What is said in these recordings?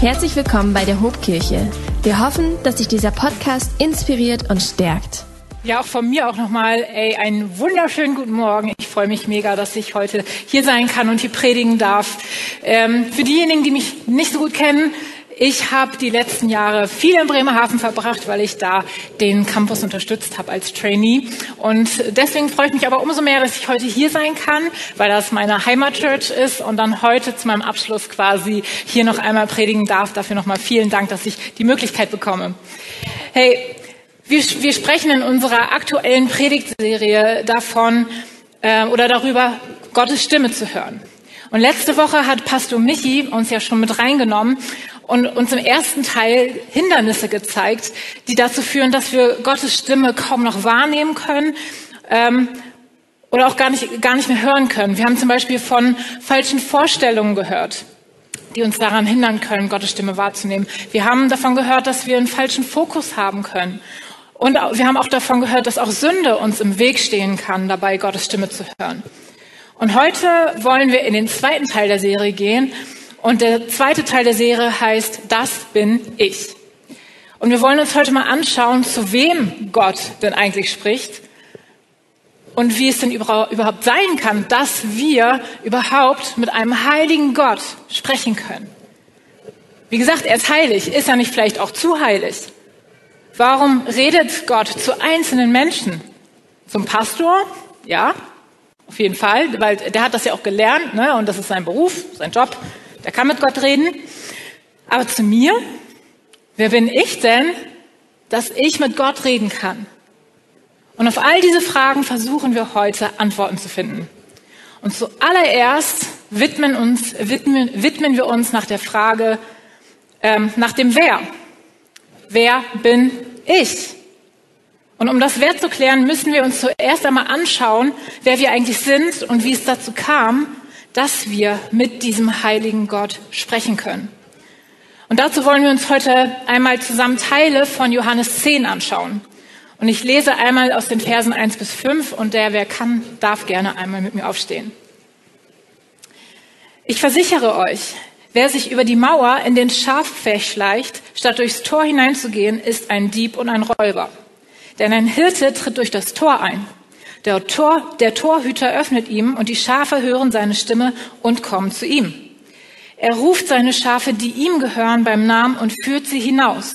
Herzlich willkommen bei der Hobkirche. Wir hoffen, dass dich dieser Podcast inspiriert und stärkt. Ja, auch von mir auch nochmal, ey, einen wunderschönen guten Morgen. Ich freue mich mega, dass ich heute hier sein kann und hier predigen darf. Ähm, für diejenigen, die mich nicht so gut kennen, ich habe die letzten Jahre viel in Bremerhaven verbracht, weil ich da den Campus unterstützt habe als Trainee. Und deswegen freue ich mich aber umso mehr, dass ich heute hier sein kann, weil das meine Heimatchurch ist und dann heute zu meinem Abschluss quasi hier noch einmal predigen darf. Dafür nochmal vielen Dank, dass ich die Möglichkeit bekomme. Hey, wir, wir sprechen in unserer aktuellen Predigtserie davon äh, oder darüber, Gottes Stimme zu hören. Und letzte Woche hat Pastor Michi uns ja schon mit reingenommen und uns im ersten Teil Hindernisse gezeigt, die dazu führen, dass wir Gottes Stimme kaum noch wahrnehmen können ähm, oder auch gar nicht, gar nicht mehr hören können. Wir haben zum Beispiel von falschen Vorstellungen gehört, die uns daran hindern können, Gottes Stimme wahrzunehmen. Wir haben davon gehört, dass wir einen falschen Fokus haben können. Und wir haben auch davon gehört, dass auch Sünde uns im Weg stehen kann, dabei Gottes Stimme zu hören. Und heute wollen wir in den zweiten Teil der Serie gehen und der zweite Teil der Serie heißt, das bin ich. Und wir wollen uns heute mal anschauen, zu wem Gott denn eigentlich spricht und wie es denn überhaupt sein kann, dass wir überhaupt mit einem heiligen Gott sprechen können. Wie gesagt, er ist heilig. Ist er nicht vielleicht auch zu heilig? Warum redet Gott zu einzelnen Menschen? Zum Pastor? Ja, auf jeden Fall, weil der hat das ja auch gelernt, ne? und das ist sein Beruf, sein Job. Der kann mit Gott reden. Aber zu mir, wer bin ich denn, dass ich mit Gott reden kann? Und auf all diese Fragen versuchen wir heute Antworten zu finden. Und zuallererst widmen, uns, widmen, widmen wir uns nach der Frage, ähm, nach dem Wer. Wer bin ich? Und um das Wer zu klären, müssen wir uns zuerst einmal anschauen, wer wir eigentlich sind und wie es dazu kam, dass wir mit diesem heiligen Gott sprechen können. Und dazu wollen wir uns heute einmal zusammen Teile von Johannes 10 anschauen. Und ich lese einmal aus den Versen 1 bis 5 und der, wer kann, darf gerne einmal mit mir aufstehen. Ich versichere euch, wer sich über die Mauer in den Schaffech schleicht, statt durchs Tor hineinzugehen, ist ein Dieb und ein Räuber. Denn ein Hirte tritt durch das Tor ein. Der, Tor, der Torhüter öffnet ihm und die Schafe hören seine Stimme und kommen zu ihm. Er ruft seine Schafe, die ihm gehören, beim Namen und führt sie hinaus.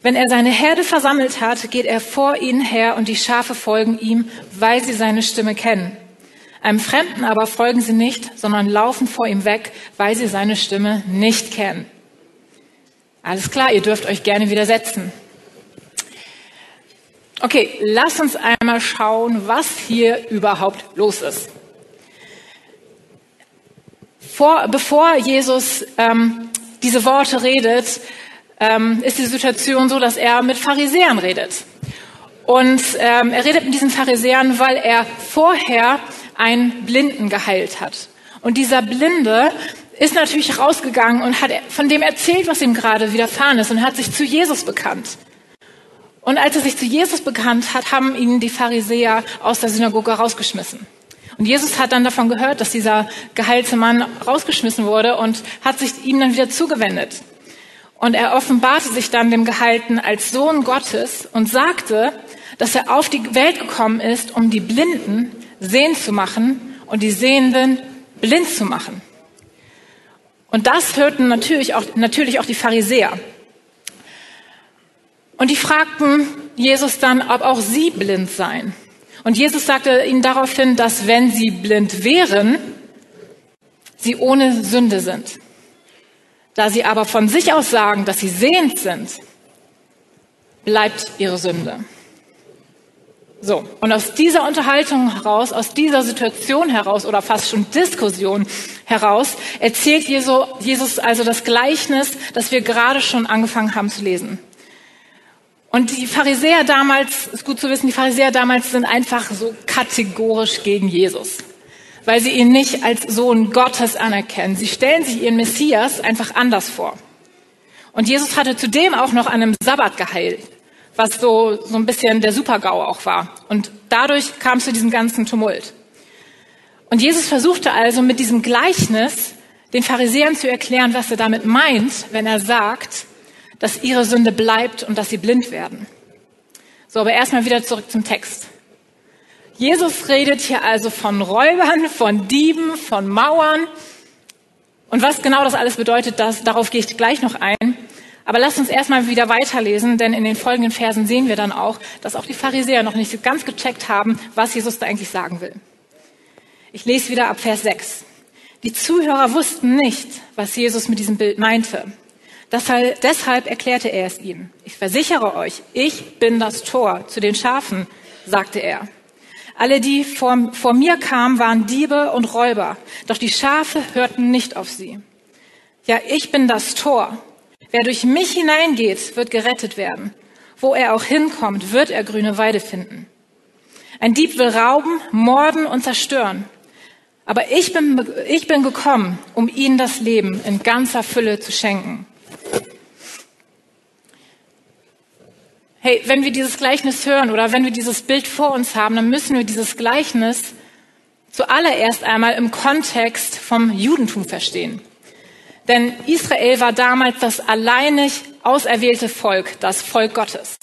Wenn er seine Herde versammelt hat, geht er vor ihnen her und die Schafe folgen ihm, weil sie seine Stimme kennen. Einem Fremden aber folgen sie nicht, sondern laufen vor ihm weg, weil sie seine Stimme nicht kennen. Alles klar, ihr dürft euch gerne widersetzen. Okay, lass uns einmal schauen, was hier überhaupt los ist. Vor, bevor Jesus ähm, diese Worte redet, ähm, ist die Situation so, dass er mit Pharisäern redet. Und ähm, er redet mit diesen Pharisäern, weil er vorher einen Blinden geheilt hat. Und dieser Blinde ist natürlich rausgegangen und hat von dem erzählt, was ihm gerade widerfahren ist und hat sich zu Jesus bekannt. Und als er sich zu Jesus bekannt hat, haben ihn die Pharisäer aus der Synagoge rausgeschmissen. Und Jesus hat dann davon gehört, dass dieser geheilte Mann rausgeschmissen wurde und hat sich ihm dann wieder zugewendet. Und er offenbarte sich dann dem Gehalten als Sohn Gottes und sagte, dass er auf die Welt gekommen ist, um die Blinden sehen zu machen und die Sehenden blind zu machen. Und das hörten natürlich auch, natürlich auch die Pharisäer. Und die fragten Jesus dann, ob auch sie blind seien. Und Jesus sagte ihnen daraufhin, dass wenn sie blind wären, sie ohne Sünde sind. Da sie aber von sich aus sagen, dass sie sehend sind, bleibt ihre Sünde. So, und aus dieser Unterhaltung heraus, aus dieser Situation heraus oder fast schon Diskussion heraus, erzählt Jesus also das Gleichnis, das wir gerade schon angefangen haben zu lesen. Und die Pharisäer damals, ist gut zu wissen, die Pharisäer damals sind einfach so kategorisch gegen Jesus, weil sie ihn nicht als Sohn Gottes anerkennen. Sie stellen sich ihren Messias einfach anders vor. Und Jesus hatte zudem auch noch an einem Sabbat geheilt, was so, so ein bisschen der Supergau auch war. Und dadurch kam es zu diesem ganzen Tumult. Und Jesus versuchte also mit diesem Gleichnis den Pharisäern zu erklären, was er damit meint, wenn er sagt, dass ihre Sünde bleibt und dass sie blind werden. So, aber erstmal wieder zurück zum Text. Jesus redet hier also von Räubern, von Dieben, von Mauern. Und was genau das alles bedeutet, das, darauf gehe ich gleich noch ein. Aber lasst uns erstmal wieder weiterlesen, denn in den folgenden Versen sehen wir dann auch, dass auch die Pharisäer noch nicht ganz gecheckt haben, was Jesus da eigentlich sagen will. Ich lese wieder ab Vers 6. Die Zuhörer wussten nicht, was Jesus mit diesem Bild meinte. Deshalb, deshalb erklärte er es ihnen. Ich versichere euch, ich bin das Tor zu den Schafen, sagte er. Alle, die vor, vor mir kamen, waren Diebe und Räuber, doch die Schafe hörten nicht auf sie. Ja, ich bin das Tor. Wer durch mich hineingeht, wird gerettet werden. Wo er auch hinkommt, wird er grüne Weide finden. Ein Dieb will rauben, morden und zerstören. Aber ich bin, ich bin gekommen, um ihnen das Leben in ganzer Fülle zu schenken. Hey, wenn wir dieses Gleichnis hören oder wenn wir dieses Bild vor uns haben, dann müssen wir dieses Gleichnis zuallererst einmal im Kontext vom Judentum verstehen. Denn Israel war damals das alleinig auserwählte Volk, das Volk Gottes.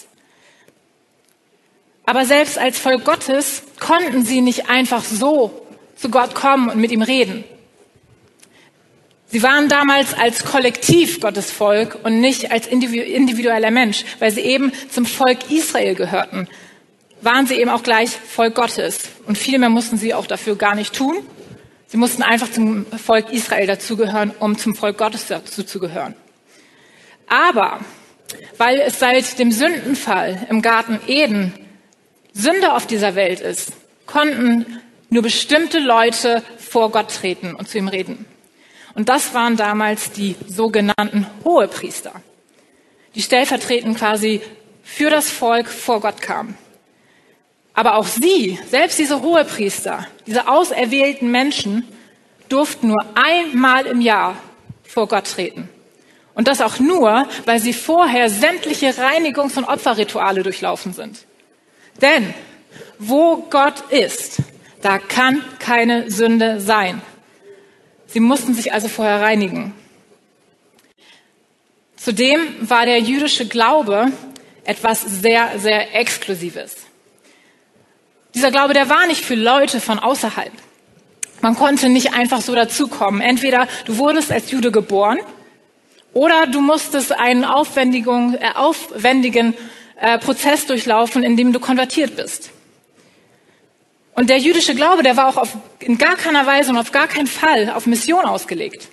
Aber selbst als Volk Gottes konnten sie nicht einfach so zu Gott kommen und mit ihm reden. Sie waren damals als Kollektiv Gottes Volk und nicht als individueller Mensch, weil sie eben zum Volk Israel gehörten. Waren sie eben auch gleich Volk Gottes. Und viel mehr mussten sie auch dafür gar nicht tun. Sie mussten einfach zum Volk Israel dazugehören, um zum Volk Gottes dazuzugehören. Aber weil es seit dem Sündenfall im Garten Eden Sünde auf dieser Welt ist, konnten nur bestimmte Leute vor Gott treten und zu ihm reden. Und das waren damals die sogenannten Hohepriester, die stellvertretend quasi für das Volk vor Gott kamen. Aber auch sie, selbst diese Hohepriester, diese auserwählten Menschen, durften nur einmal im Jahr vor Gott treten. Und das auch nur, weil sie vorher sämtliche Reinigungs- und Opferrituale durchlaufen sind. Denn wo Gott ist, da kann keine Sünde sein. Sie mussten sich also vorher reinigen. Zudem war der jüdische Glaube etwas sehr, sehr Exklusives. Dieser Glaube, der war nicht für Leute von außerhalb. Man konnte nicht einfach so dazukommen. Entweder du wurdest als Jude geboren oder du musstest einen aufwendigen, äh, aufwendigen äh, Prozess durchlaufen, in dem du konvertiert bist. Und der jüdische Glaube, der war auch auf, in gar keiner Weise und auf gar keinen Fall auf Mission ausgelegt.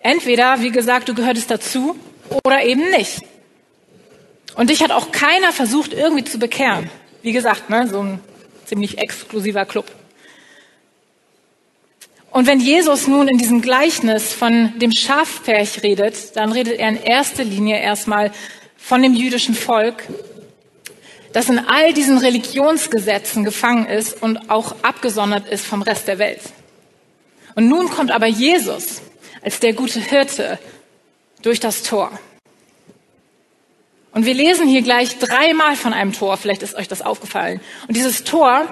Entweder, wie gesagt, du gehörtest dazu oder eben nicht. Und dich hat auch keiner versucht, irgendwie zu bekehren. Wie gesagt, ne, so ein ziemlich exklusiver Club. Und wenn Jesus nun in diesem Gleichnis von dem Schafpferch redet, dann redet er in erster Linie erstmal von dem jüdischen Volk, das in all diesen Religionsgesetzen gefangen ist und auch abgesondert ist vom Rest der Welt. Und nun kommt aber Jesus als der gute Hirte durch das Tor. Und wir lesen hier gleich dreimal von einem Tor, vielleicht ist euch das aufgefallen. Und dieses Tor,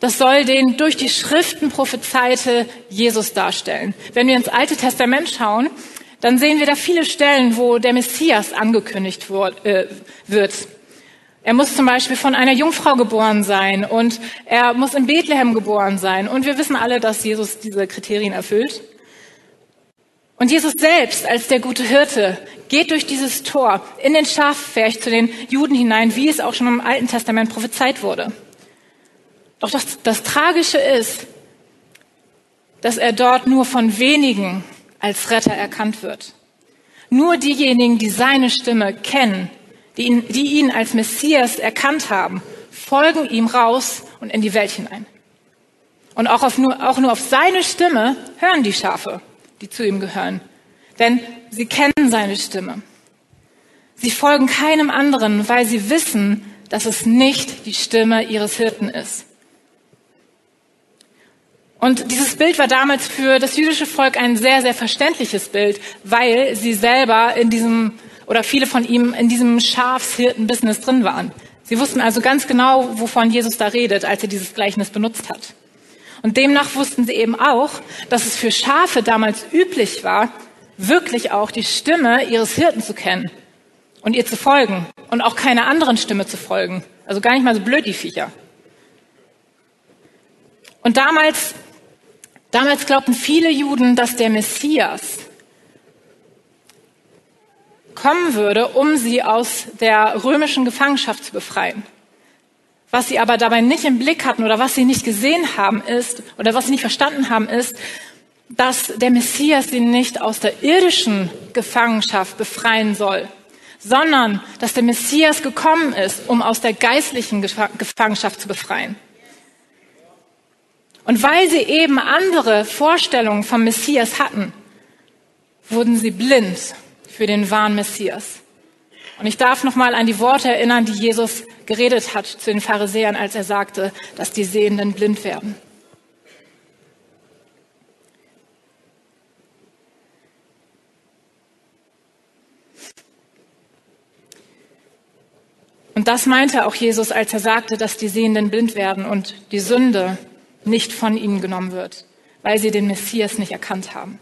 das soll den durch die Schriften prophezeite Jesus darstellen. Wenn wir ins Alte Testament schauen, dann sehen wir da viele Stellen, wo der Messias angekündigt äh, wird. Er muss zum Beispiel von einer Jungfrau geboren sein und er muss in Bethlehem geboren sein. Und wir wissen alle, dass Jesus diese Kriterien erfüllt. Und Jesus selbst als der gute Hirte geht durch dieses Tor in den Schafpferch zu den Juden hinein, wie es auch schon im Alten Testament prophezeit wurde. Doch das, das Tragische ist, dass er dort nur von wenigen als Retter erkannt wird. Nur diejenigen, die seine Stimme kennen, die ihn, die ihn als Messias erkannt haben, folgen ihm raus und in die Welt hinein. Und auch, auf nur, auch nur auf seine Stimme hören die Schafe, die zu ihm gehören. Denn sie kennen seine Stimme. Sie folgen keinem anderen, weil sie wissen, dass es nicht die Stimme ihres Hirten ist. Und dieses Bild war damals für das jüdische Volk ein sehr, sehr verständliches Bild, weil sie selber in diesem oder viele von ihm in diesem Schafshirten-Business drin waren. Sie wussten also ganz genau, wovon Jesus da redet, als er dieses Gleichnis benutzt hat. Und demnach wussten sie eben auch, dass es für Schafe damals üblich war, wirklich auch die Stimme ihres Hirten zu kennen und ihr zu folgen und auch keiner anderen Stimme zu folgen. Also gar nicht mal so blöd, die Viecher. Und damals, damals glaubten viele Juden, dass der Messias kommen würde, um sie aus der römischen Gefangenschaft zu befreien. Was sie aber dabei nicht im Blick hatten oder was sie nicht gesehen haben ist, oder was sie nicht verstanden haben ist, dass der Messias sie nicht aus der irdischen Gefangenschaft befreien soll, sondern dass der Messias gekommen ist, um aus der geistlichen Gefangenschaft zu befreien. Und weil sie eben andere Vorstellungen vom Messias hatten, wurden sie blind für den wahren Messias. Und ich darf noch mal an die Worte erinnern, die Jesus geredet hat zu den Pharisäern, als er sagte, dass die Sehenden blind werden. Und das meinte auch Jesus, als er sagte, dass die Sehenden blind werden und die Sünde nicht von ihnen genommen wird, weil sie den Messias nicht erkannt haben.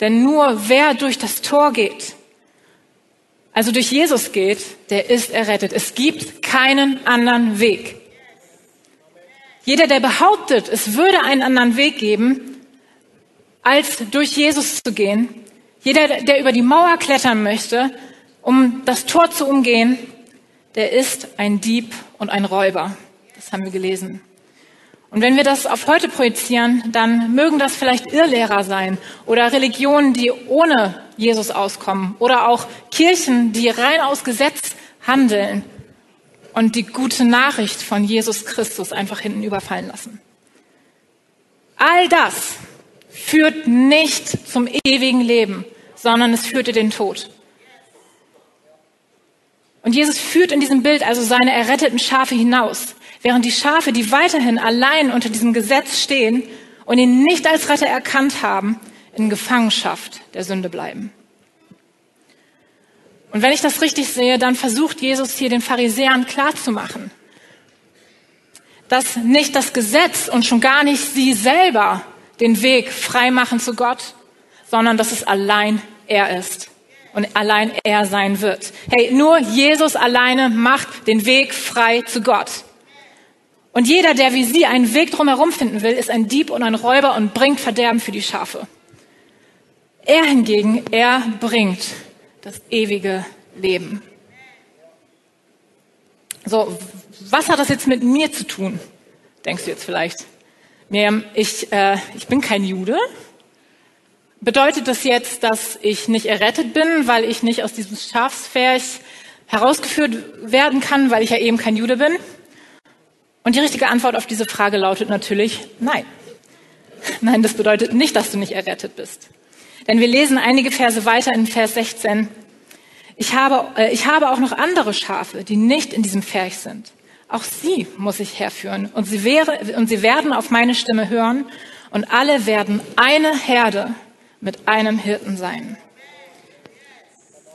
Denn nur wer durch das Tor geht, also durch Jesus geht, der ist errettet. Es gibt keinen anderen Weg. Jeder, der behauptet, es würde einen anderen Weg geben, als durch Jesus zu gehen, jeder, der über die Mauer klettern möchte, um das Tor zu umgehen, der ist ein Dieb und ein Räuber. Das haben wir gelesen. Und wenn wir das auf heute projizieren, dann mögen das vielleicht Irrlehrer sein oder Religionen, die ohne Jesus auskommen oder auch Kirchen, die rein aus Gesetz handeln und die gute Nachricht von Jesus Christus einfach hinten überfallen lassen. All das führt nicht zum ewigen Leben, sondern es führte den Tod. Und Jesus führt in diesem Bild also seine erretteten Schafe hinaus, während die Schafe, die weiterhin allein unter diesem Gesetz stehen und ihn nicht als Retter erkannt haben, in Gefangenschaft der Sünde bleiben. Und wenn ich das richtig sehe, dann versucht Jesus hier den Pharisäern klarzumachen, dass nicht das Gesetz und schon gar nicht sie selber den Weg frei machen zu Gott, sondern dass es allein er ist und allein er sein wird. Hey, nur Jesus alleine macht den Weg frei zu Gott. Und jeder, der wie sie einen Weg drumherum finden will, ist ein Dieb und ein Räuber und bringt Verderben für die Schafe. Er hingegen, er bringt das ewige Leben. So, was hat das jetzt mit mir zu tun? Denkst du jetzt vielleicht? Mir, ich, äh, ich bin kein Jude, Bedeutet das jetzt, dass ich nicht errettet bin, weil ich nicht aus diesem Schafspferch herausgeführt werden kann, weil ich ja eben kein Jude bin? Und die richtige Antwort auf diese Frage lautet natürlich nein. Nein, das bedeutet nicht, dass du nicht errettet bist. Denn wir lesen einige Verse weiter in Vers 16. Ich habe, äh, ich habe auch noch andere Schafe, die nicht in diesem Pferch sind. Auch sie muss ich herführen und sie, wäre, und sie werden auf meine Stimme hören und alle werden eine Herde mit einem Hirten sein.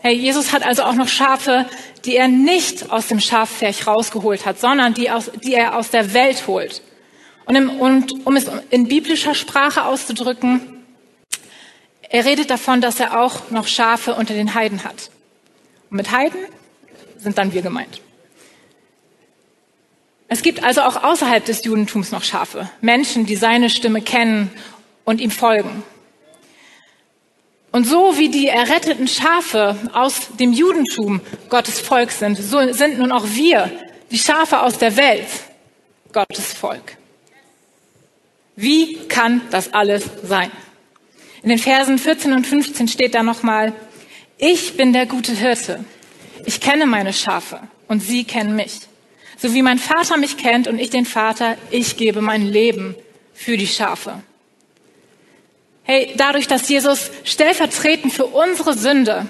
Hey, Jesus hat also auch noch Schafe, die er nicht aus dem Schaffärch rausgeholt hat, sondern die, aus, die er aus der Welt holt. Und, im, und um es in biblischer Sprache auszudrücken, er redet davon, dass er auch noch Schafe unter den Heiden hat. Und mit Heiden sind dann wir gemeint. Es gibt also auch außerhalb des Judentums noch Schafe, Menschen, die seine Stimme kennen und ihm folgen. Und so wie die erretteten Schafe aus dem Judentum Gottes Volk sind, so sind nun auch wir, die Schafe aus der Welt, Gottes Volk. Wie kann das alles sein? In den Versen 14 und 15 steht da nochmal, ich bin der gute Hirte. Ich kenne meine Schafe und sie kennen mich. So wie mein Vater mich kennt und ich den Vater, ich gebe mein Leben für die Schafe. Hey, dadurch, dass Jesus stellvertretend für unsere Sünde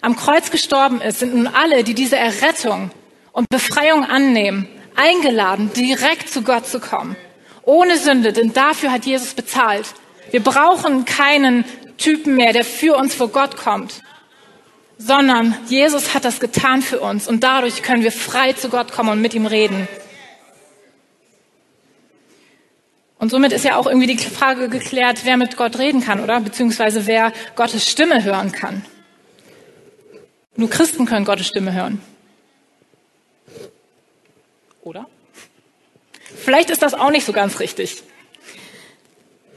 am Kreuz gestorben ist, sind nun alle, die diese Errettung und Befreiung annehmen, eingeladen, direkt zu Gott zu kommen. Ohne Sünde, denn dafür hat Jesus bezahlt. Wir brauchen keinen Typen mehr, der für uns vor Gott kommt, sondern Jesus hat das getan für uns und dadurch können wir frei zu Gott kommen und mit ihm reden. Und somit ist ja auch irgendwie die Frage geklärt, wer mit Gott reden kann, oder? Beziehungsweise wer Gottes Stimme hören kann. Nur Christen können Gottes Stimme hören. Oder? Vielleicht ist das auch nicht so ganz richtig.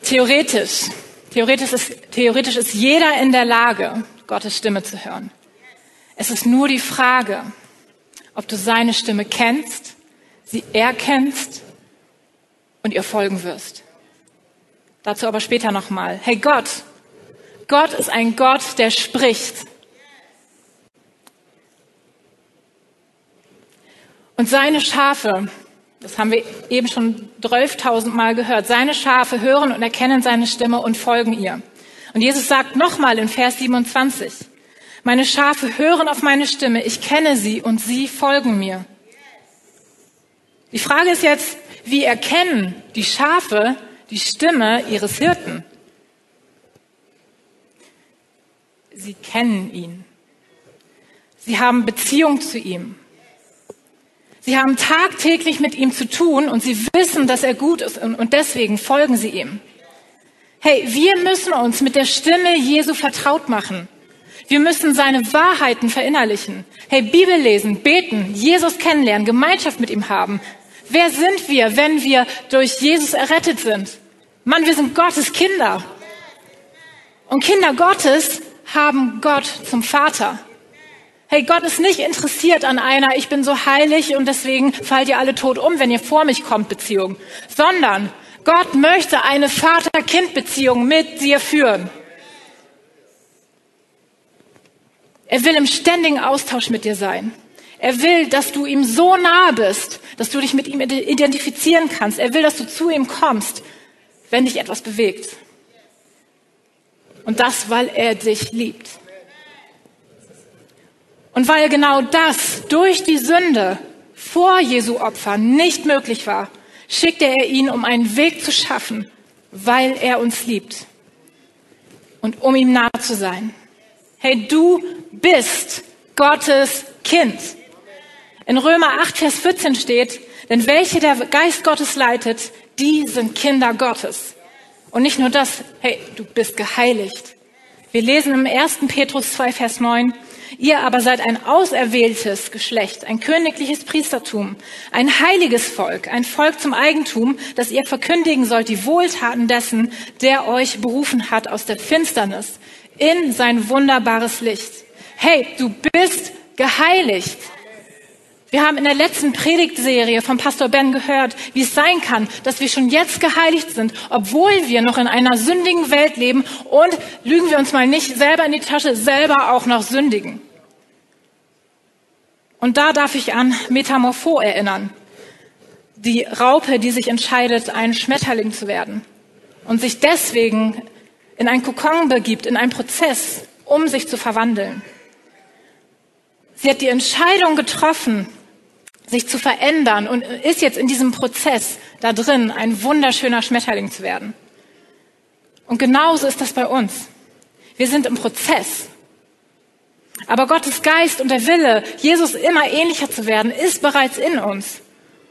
Theoretisch, theoretisch ist, theoretisch ist jeder in der Lage, Gottes Stimme zu hören. Es ist nur die Frage, ob du seine Stimme kennst, sie erkennst und ihr folgen wirst. Dazu aber später nochmal. Hey Gott, Gott ist ein Gott, der spricht. Und seine Schafe, das haben wir eben schon 12.000 Mal gehört, seine Schafe hören und erkennen seine Stimme und folgen ihr. Und Jesus sagt nochmal in Vers 27, meine Schafe hören auf meine Stimme, ich kenne sie und sie folgen mir. Die Frage ist jetzt, wie erkennen die Schafe die Stimme ihres Hirten? Sie kennen ihn. Sie haben Beziehung zu ihm. Sie haben tagtäglich mit ihm zu tun und sie wissen, dass er gut ist und deswegen folgen sie ihm. Hey, wir müssen uns mit der Stimme Jesu vertraut machen. Wir müssen seine Wahrheiten verinnerlichen. Hey, Bibel lesen, beten, Jesus kennenlernen, Gemeinschaft mit ihm haben. Wer sind wir, wenn wir durch Jesus errettet sind? Mann, wir sind Gottes Kinder. Und Kinder Gottes haben Gott zum Vater. Hey, Gott ist nicht interessiert an einer, ich bin so heilig und deswegen fallt ihr alle tot um, wenn ihr vor mich kommt, Beziehung. Sondern Gott möchte eine Vater-Kind-Beziehung mit dir führen. Er will im ständigen Austausch mit dir sein. Er will, dass du ihm so nahe bist, dass du dich mit ihm identifizieren kannst. Er will, dass du zu ihm kommst, wenn dich etwas bewegt. Und das, weil er dich liebt. Und weil genau das durch die Sünde vor Jesu Opfer nicht möglich war, schickte er ihn, um einen Weg zu schaffen, weil er uns liebt und um ihm nahe zu sein. Hey, du bist Gottes Kind. In Römer 8, Vers 14 steht, denn welche der Geist Gottes leitet, die sind Kinder Gottes. Und nicht nur das, hey, du bist geheiligt. Wir lesen im 1. Petrus 2, Vers 9, Ihr aber seid ein auserwähltes Geschlecht, ein königliches Priestertum, ein heiliges Volk, ein Volk zum Eigentum, das ihr verkündigen sollt die Wohltaten dessen, der euch berufen hat aus der Finsternis in sein wunderbares Licht. Hey, du bist geheiligt. Wir haben in der letzten Predigtserie von Pastor Ben gehört, wie es sein kann, dass wir schon jetzt geheiligt sind, obwohl wir noch in einer sündigen Welt leben und lügen wir uns mal nicht selber in die Tasche, selber auch noch sündigen. Und da darf ich an Metamorpho erinnern. Die Raupe, die sich entscheidet, ein Schmetterling zu werden und sich deswegen in ein Kokon begibt, in einen Prozess, um sich zu verwandeln. Sie hat die Entscheidung getroffen, sich zu verändern und ist jetzt in diesem Prozess da drin, ein wunderschöner Schmetterling zu werden. Und genauso ist das bei uns. Wir sind im Prozess. Aber Gottes Geist und der Wille, Jesus immer ähnlicher zu werden, ist bereits in uns.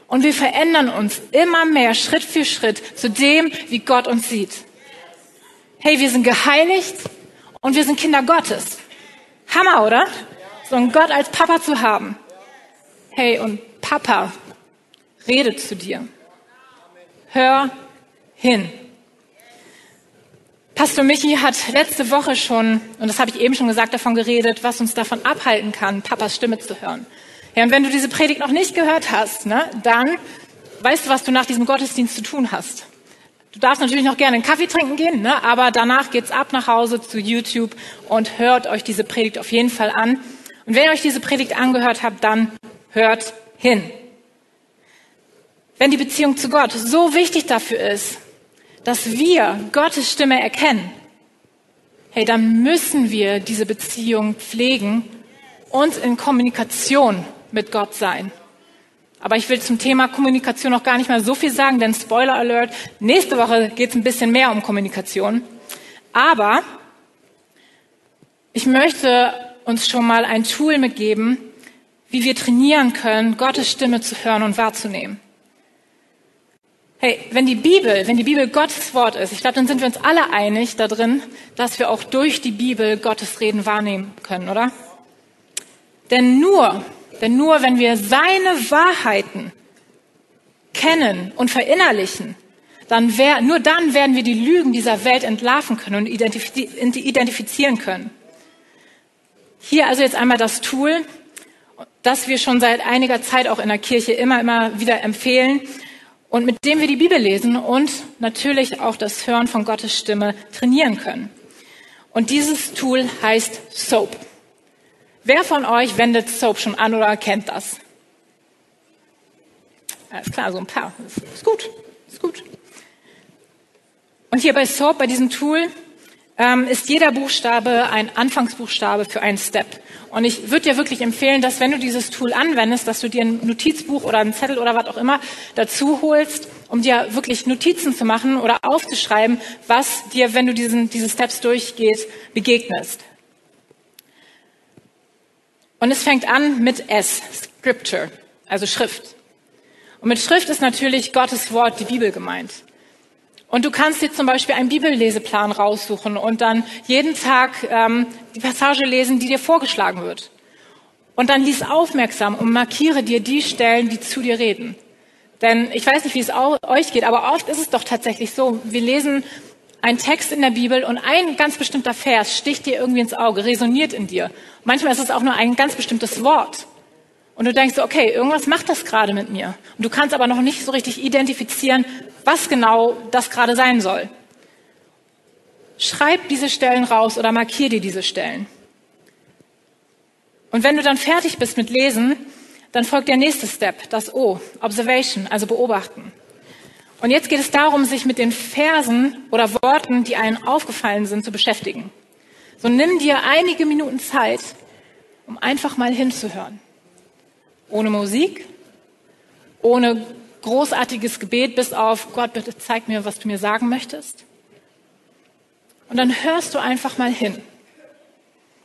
Und wir verändern uns immer mehr Schritt für Schritt zu dem, wie Gott uns sieht. Hey, wir sind geheiligt und wir sind Kinder Gottes. Hammer, oder? So einen Gott als Papa zu haben. Hey, und Papa redet zu dir. Hör hin. Pastor Michi hat letzte Woche schon, und das habe ich eben schon gesagt, davon geredet, was uns davon abhalten kann, Papas Stimme zu hören. Ja, und wenn du diese Predigt noch nicht gehört hast, ne, dann weißt du, was du nach diesem Gottesdienst zu tun hast. Du darfst natürlich noch gerne einen Kaffee trinken gehen, ne, aber danach geht's ab nach Hause zu YouTube und hört euch diese Predigt auf jeden Fall an. Und wenn ihr euch diese Predigt angehört habt, dann hört hin. Wenn die Beziehung zu Gott so wichtig dafür ist, dass wir Gottes Stimme erkennen, hey, dann müssen wir diese Beziehung pflegen und in Kommunikation mit Gott sein. Aber ich will zum Thema Kommunikation noch gar nicht mal so viel sagen, denn Spoiler Alert, nächste Woche geht es ein bisschen mehr um Kommunikation. Aber ich möchte uns schon mal ein Tool mitgeben, wie wir trainieren können, Gottes Stimme zu hören und wahrzunehmen. Hey, wenn die Bibel, wenn die Bibel Gottes Wort ist, ich glaube, dann sind wir uns alle einig darin, dass wir auch durch die Bibel Gottes Reden wahrnehmen können, oder? Denn nur, denn nur wenn wir seine Wahrheiten kennen und verinnerlichen, dann wär, nur dann werden wir die Lügen dieser Welt entlarven können und identifizieren können. Hier also jetzt einmal das Tool, das wir schon seit einiger Zeit auch in der Kirche immer, immer wieder empfehlen und mit dem wir die Bibel lesen und natürlich auch das Hören von Gottes Stimme trainieren können. Und dieses Tool heißt Soap. Wer von euch wendet Soap schon an oder kennt das? Alles klar, so ein paar. Ist gut, ist gut. Und hier bei Soap, bei diesem Tool, ähm, ist jeder Buchstabe ein Anfangsbuchstabe für einen Step. Und ich würde dir wirklich empfehlen, dass wenn du dieses Tool anwendest, dass du dir ein Notizbuch oder einen Zettel oder was auch immer dazu holst, um dir wirklich Notizen zu machen oder aufzuschreiben, was dir, wenn du diesen, diese Steps durchgehst, begegnest. Und es fängt an mit S, Scripture, also Schrift. Und mit Schrift ist natürlich Gottes Wort, die Bibel gemeint. Und du kannst dir zum Beispiel einen Bibelleseplan raussuchen und dann jeden Tag ähm, die Passage lesen, die dir vorgeschlagen wird. Und dann lies aufmerksam und markiere dir die Stellen, die zu dir reden. Denn ich weiß nicht, wie es euch geht, aber oft ist es doch tatsächlich so, wir lesen einen Text in der Bibel und ein ganz bestimmter Vers sticht dir irgendwie ins Auge, resoniert in dir. Manchmal ist es auch nur ein ganz bestimmtes Wort. Und du denkst, okay, irgendwas macht das gerade mit mir. Und du kannst aber noch nicht so richtig identifizieren, was genau das gerade sein soll. Schreib diese Stellen raus oder markier dir diese Stellen. Und wenn du dann fertig bist mit Lesen, dann folgt der nächste Step, das O, Observation, also beobachten. Und jetzt geht es darum, sich mit den Versen oder Worten, die einem aufgefallen sind, zu beschäftigen. So nimm dir einige Minuten Zeit, um einfach mal hinzuhören. Ohne Musik, ohne großartiges Gebet bis auf Gott, bitte zeig mir, was du mir sagen möchtest. Und dann hörst du einfach mal hin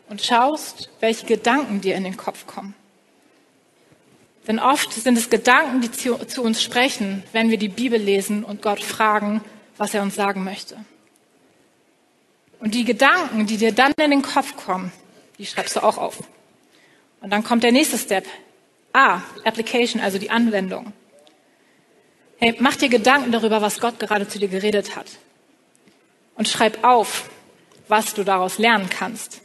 und schaust, welche Gedanken dir in den Kopf kommen. Denn oft sind es Gedanken, die zu, uns sprechen, wenn wir die Bibel lesen und Gott fragen, was er uns sagen möchte. Und die Gedanken, die dir dann in den Kopf kommen, die schreibst du auch auf. Und dann kommt der nächste Step. A, Application, also die Anwendung. Hey, mach dir Gedanken darüber, was Gott gerade zu dir geredet hat. Und schreib auf, was du daraus lernen kannst.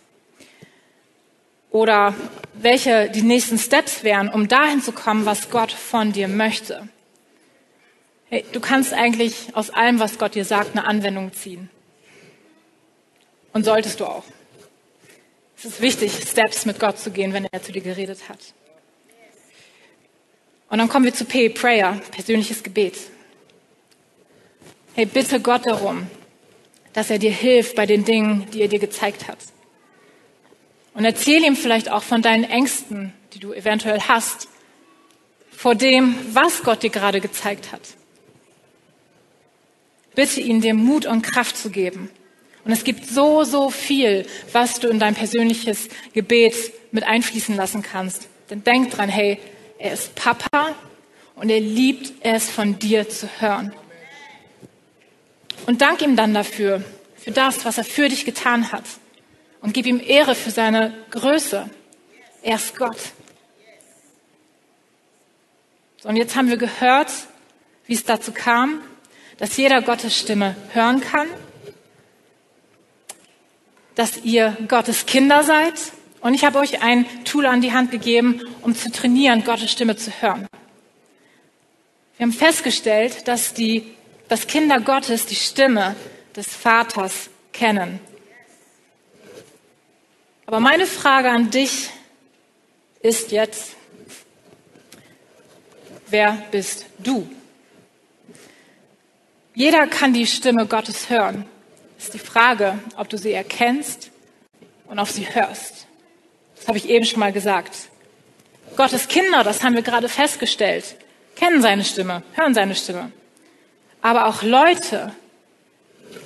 Oder welche die nächsten Steps wären, um dahin zu kommen, was Gott von dir möchte. Hey, du kannst eigentlich aus allem, was Gott dir sagt, eine Anwendung ziehen. Und solltest du auch. Es ist wichtig, Steps mit Gott zu gehen, wenn er zu dir geredet hat. Und dann kommen wir zu P, Prayer, persönliches Gebet. Hey, bitte Gott darum, dass er dir hilft bei den Dingen, die er dir gezeigt hat. Und erzähl ihm vielleicht auch von deinen Ängsten, die du eventuell hast, vor dem, was Gott dir gerade gezeigt hat. Bitte ihn, dir Mut und Kraft zu geben. Und es gibt so, so viel, was du in dein persönliches Gebet mit einfließen lassen kannst. Denn denk dran, hey, er ist Papa und er liebt es, von dir zu hören. Und dank ihm dann dafür, für das, was er für dich getan hat. Und gib ihm Ehre für seine Größe. Er ist Gott. So, und jetzt haben wir gehört, wie es dazu kam, dass jeder Gottes Stimme hören kann, dass ihr Gottes Kinder seid und ich habe euch ein Tool an die Hand gegeben, um zu trainieren, Gottes Stimme zu hören. Wir haben festgestellt, dass die, dass Kinder Gottes die Stimme des Vaters kennen. Aber meine Frage an dich ist jetzt, wer bist du? Jeder kann die Stimme Gottes hören. Es ist die Frage, ob du sie erkennst und auf sie hörst. Das habe ich eben schon mal gesagt. Gottes Kinder, das haben wir gerade festgestellt, kennen seine Stimme, hören seine Stimme. Aber auch Leute,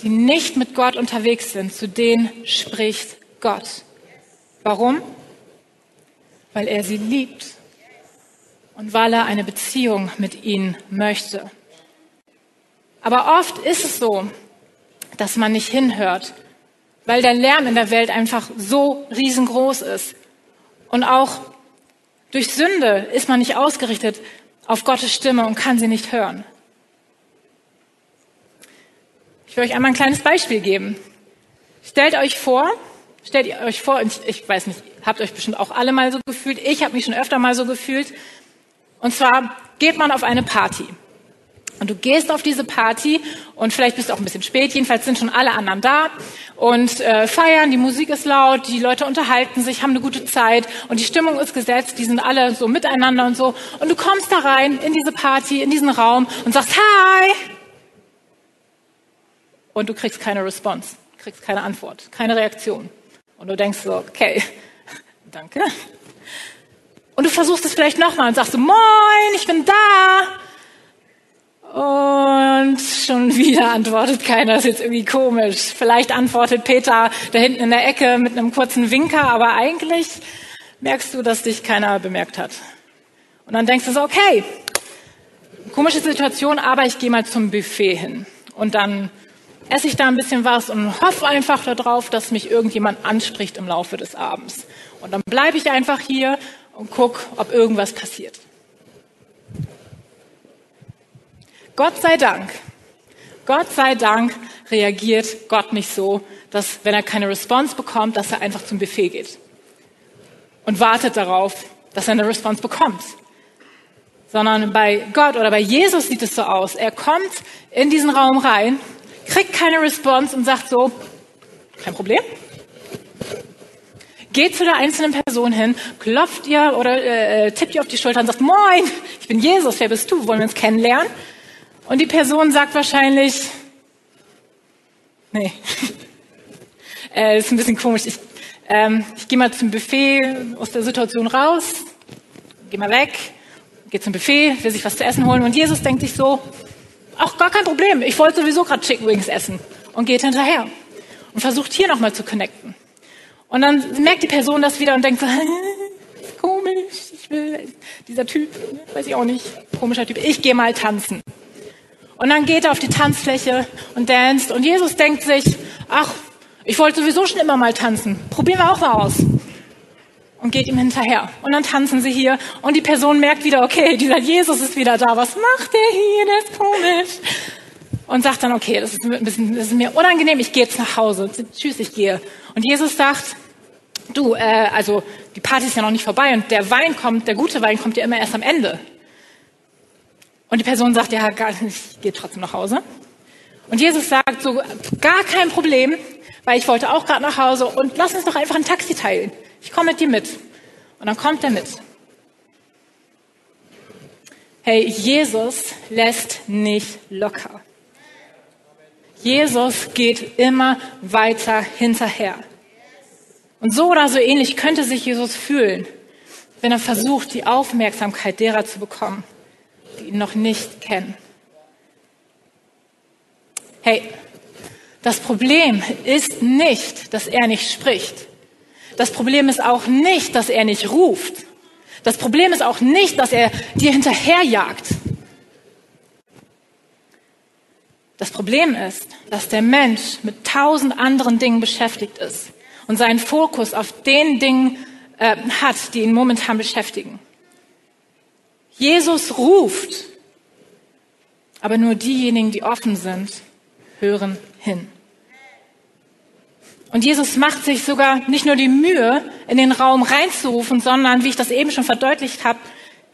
die nicht mit Gott unterwegs sind, zu denen spricht Gott. Warum? Weil er sie liebt und weil er eine Beziehung mit ihnen möchte. Aber oft ist es so, dass man nicht hinhört, weil der Lärm in der Welt einfach so riesengroß ist. Und auch durch Sünde ist man nicht ausgerichtet auf Gottes Stimme und kann sie nicht hören. Ich will euch einmal ein kleines Beispiel geben. Stellt euch vor, stellt ihr euch vor, ich, ich weiß nicht, habt euch bestimmt auch alle mal so gefühlt, ich habe mich schon öfter mal so gefühlt. Und zwar geht man auf eine Party. Und du gehst auf diese Party und vielleicht bist du auch ein bisschen spät, jedenfalls sind schon alle anderen da und äh, feiern, die Musik ist laut, die Leute unterhalten sich, haben eine gute Zeit und die Stimmung ist gesetzt, die sind alle so miteinander und so. Und du kommst da rein in diese Party, in diesen Raum und sagst Hi! Und du kriegst keine Response, kriegst keine Antwort, keine Reaktion. Und du denkst so, okay, danke. Und du versuchst es vielleicht nochmal und sagst so, moin, ich bin da. Und schon wieder antwortet keiner, das ist jetzt irgendwie komisch. Vielleicht antwortet Peter da hinten in der Ecke mit einem kurzen Winker, aber eigentlich merkst du, dass dich keiner bemerkt hat. Und dann denkst du so, okay, komische Situation, aber ich gehe mal zum Buffet hin. Und dann esse ich da ein bisschen was und hoffe einfach darauf, dass mich irgendjemand anspricht im Laufe des Abends. Und dann bleibe ich einfach hier und guck, ob irgendwas passiert. Gott sei Dank, Gott sei Dank reagiert Gott nicht so, dass wenn er keine Response bekommt, dass er einfach zum Buffet geht und wartet darauf, dass er eine Response bekommt. Sondern bei Gott oder bei Jesus sieht es so aus. Er kommt in diesen Raum rein, kriegt keine Response und sagt so, kein Problem. Geht zu der einzelnen Person hin, klopft ihr oder äh, tippt ihr auf die Schulter und sagt, moin, ich bin Jesus, wer bist du? Wollen wir uns kennenlernen? Und die Person sagt wahrscheinlich, nee, äh, ist ein bisschen komisch. Ich, ähm, ich gehe mal zum Buffet aus der Situation raus, gehe mal weg, gehe zum Buffet, will sich was zu essen holen. Und Jesus denkt sich so, ach, gar kein Problem, ich wollte sowieso gerade Chicken Wings essen. Und geht hinterher und versucht hier nochmal zu connecten. Und dann merkt die Person das wieder und denkt so, komisch, ich will, dieser Typ, weiß ich auch nicht, komischer Typ, ich gehe mal tanzen. Und dann geht er auf die Tanzfläche und danst. Und Jesus denkt sich, ach, ich wollte sowieso schon immer mal tanzen. Probieren wir auch mal aus. Und geht ihm hinterher. Und dann tanzen sie hier. Und die Person merkt wieder, okay, dieser Jesus ist wieder da. Was macht der hier? Der ist komisch. Und sagt dann, okay, das ist, ein bisschen, das ist mir unangenehm. Ich gehe jetzt nach Hause. Tschüss, ich gehe. Und Jesus sagt, du, äh, also die Party ist ja noch nicht vorbei. Und der Wein kommt, der gute Wein kommt ja immer erst am Ende. Und die Person sagt, ja, ich gehe trotzdem nach Hause. Und Jesus sagt so, gar kein Problem, weil ich wollte auch gerade nach Hause und lass uns doch einfach ein Taxi teilen. Ich komme mit dir mit. Und dann kommt er mit. Hey, Jesus lässt nicht locker. Jesus geht immer weiter hinterher. Und so oder so ähnlich könnte sich Jesus fühlen, wenn er versucht, die Aufmerksamkeit derer zu bekommen, ihn noch nicht kennen. Hey, das Problem ist nicht, dass er nicht spricht. Das Problem ist auch nicht, dass er nicht ruft. Das Problem ist auch nicht, dass er dir hinterherjagt. Das Problem ist, dass der Mensch mit tausend anderen Dingen beschäftigt ist und seinen Fokus auf den Dingen äh, hat, die ihn momentan beschäftigen. Jesus ruft, aber nur diejenigen, die offen sind, hören hin. Und Jesus macht sich sogar nicht nur die Mühe, in den Raum reinzurufen, sondern, wie ich das eben schon verdeutlicht habe,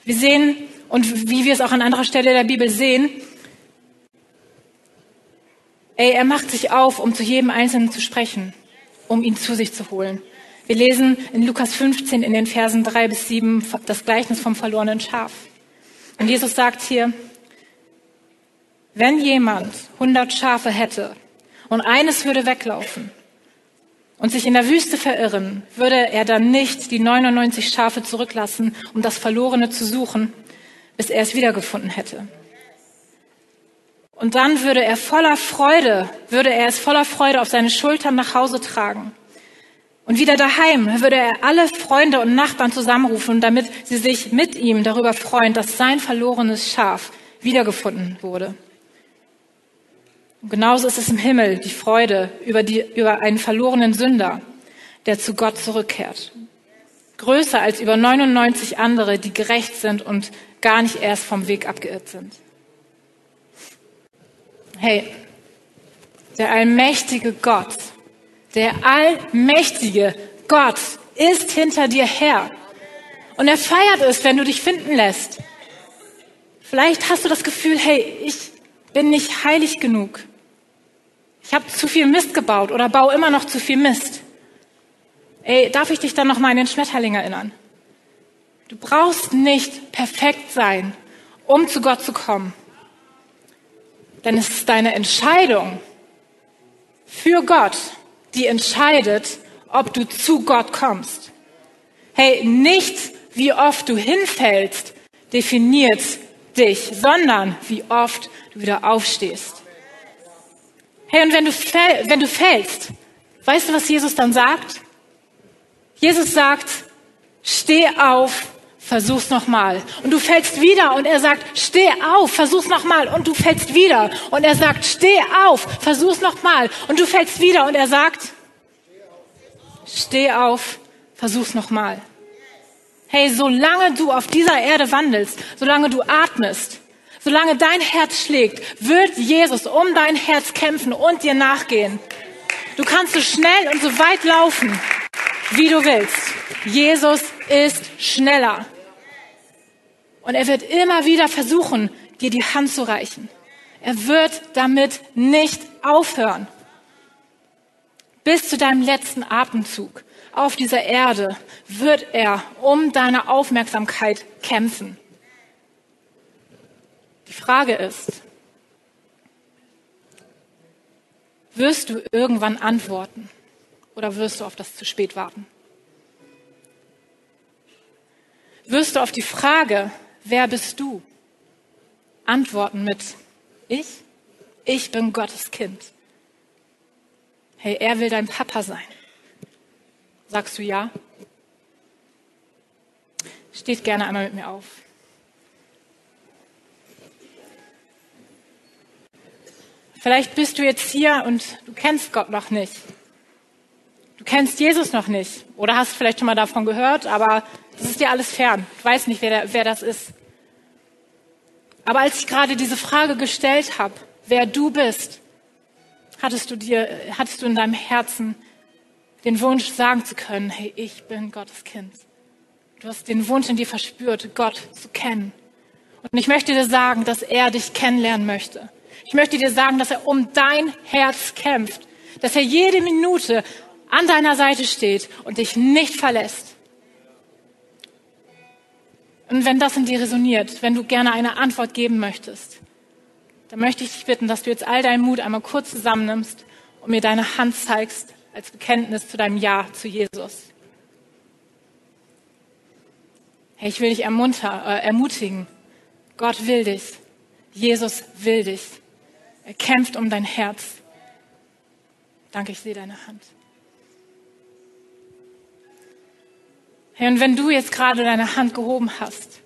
wir sehen und wie wir es auch an anderer Stelle der Bibel sehen, ey, er macht sich auf, um zu jedem Einzelnen zu sprechen, um ihn zu sich zu holen. Wir lesen in Lukas 15 in den Versen drei bis sieben das Gleichnis vom verlorenen Schaf. Und Jesus sagt hier, wenn jemand 100 Schafe hätte und eines würde weglaufen und sich in der Wüste verirren, würde er dann nicht die 99 Schafe zurücklassen, um das Verlorene zu suchen, bis er es wiedergefunden hätte. Und dann würde er voller Freude, würde er es voller Freude auf seine Schultern nach Hause tragen. Und wieder daheim würde er alle Freunde und Nachbarn zusammenrufen, damit sie sich mit ihm darüber freuen, dass sein verlorenes Schaf wiedergefunden wurde. Und genauso ist es im Himmel die Freude über, die, über einen verlorenen Sünder, der zu Gott zurückkehrt. Größer als über 99 andere, die gerecht sind und gar nicht erst vom Weg abgeirrt sind. Hey, der allmächtige Gott, der allmächtige Gott ist hinter dir her. Und er feiert es, wenn du dich finden lässt. Vielleicht hast du das Gefühl, hey, ich bin nicht heilig genug. Ich habe zu viel Mist gebaut oder baue immer noch zu viel Mist. Ey, darf ich dich dann noch mal an den Schmetterling erinnern? Du brauchst nicht perfekt sein, um zu Gott zu kommen. Denn es ist deine Entscheidung für Gott, die entscheidet, ob du zu Gott kommst. Hey, nicht wie oft du hinfällst, definiert dich, sondern wie oft du wieder aufstehst. Hey, und wenn du, wenn du fällst, weißt du, was Jesus dann sagt? Jesus sagt, steh auf, versuch's nochmal. Und du fällst wieder und er sagt, steh auf, versuch's nochmal. Und du fällst wieder und er sagt, steh auf, versuch's nochmal. Und du fällst wieder und er sagt, steh auf, versuch's nochmal. Hey, solange du auf dieser Erde wandelst, solange du atmest, solange dein Herz schlägt, wird Jesus um dein Herz kämpfen und dir nachgehen. Du kannst so schnell und so weit laufen, wie du willst. Jesus ist schneller. Und er wird immer wieder versuchen, dir die Hand zu reichen. Er wird damit nicht aufhören. Bis zu deinem letzten Atemzug auf dieser Erde wird er um deine Aufmerksamkeit kämpfen. Die Frage ist, wirst du irgendwann antworten oder wirst du auf das zu spät warten? Wirst du auf die Frage, wer bist du, antworten mit, ich? Ich bin Gottes Kind. Hey, er will dein Papa sein. Sagst du ja? Steht gerne einmal mit mir auf. Vielleicht bist du jetzt hier und du kennst Gott noch nicht. Du kennst Jesus noch nicht oder hast vielleicht schon mal davon gehört, aber das ist dir alles fern. Du weißt nicht, wer, wer das ist. Aber als ich gerade diese Frage gestellt habe, wer du bist, hattest du dir, hattest du in deinem Herzen den Wunsch sagen zu können, hey, ich bin Gottes Kind. Du hast den Wunsch in dir verspürt, Gott zu kennen. Und ich möchte dir sagen, dass er dich kennenlernen möchte. Ich möchte dir sagen, dass er um dein Herz kämpft, dass er jede Minute an deiner Seite steht und dich nicht verlässt. Und wenn das in dir resoniert, wenn du gerne eine Antwort geben möchtest, dann möchte ich dich bitten, dass du jetzt all deinen Mut einmal kurz zusammennimmst und mir deine Hand zeigst als Bekenntnis zu deinem Ja zu Jesus. Hey, ich will dich ermunter, äh, ermutigen. Gott will dich. Jesus will dich. Er kämpft um dein Herz. Danke, ich sehe deine Hand. Hey, und wenn du jetzt gerade deine Hand gehoben hast,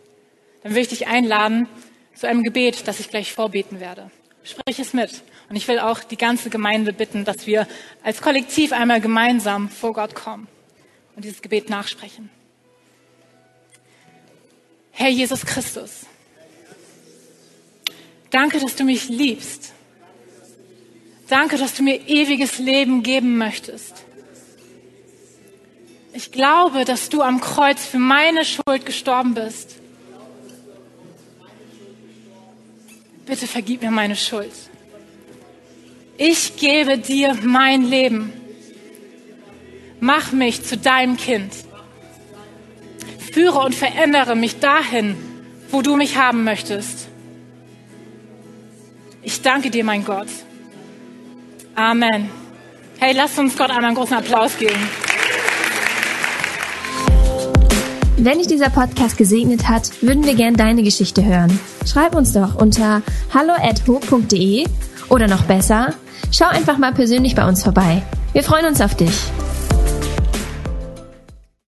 dann will ich dich einladen, zu einem Gebet, das ich gleich vorbeten werde. Sprich es mit. Und ich will auch die ganze Gemeinde bitten, dass wir als Kollektiv einmal gemeinsam vor Gott kommen und dieses Gebet nachsprechen. Herr Jesus Christus, danke, dass du mich liebst. Danke, dass du mir ewiges Leben geben möchtest. Ich glaube, dass du am Kreuz für meine Schuld gestorben bist bitte vergib mir meine Schuld. Ich gebe dir mein Leben. Mach mich zu deinem Kind. Führe und verändere mich dahin, wo du mich haben möchtest. Ich danke dir, mein Gott. Amen. Hey, lasst uns Gott einen großen Applaus geben. Wenn dich dieser Podcast gesegnet hat, würden wir gern deine Geschichte hören. Schreib uns doch unter hallo@ho.de oder noch besser, schau einfach mal persönlich bei uns vorbei. Wir freuen uns auf dich.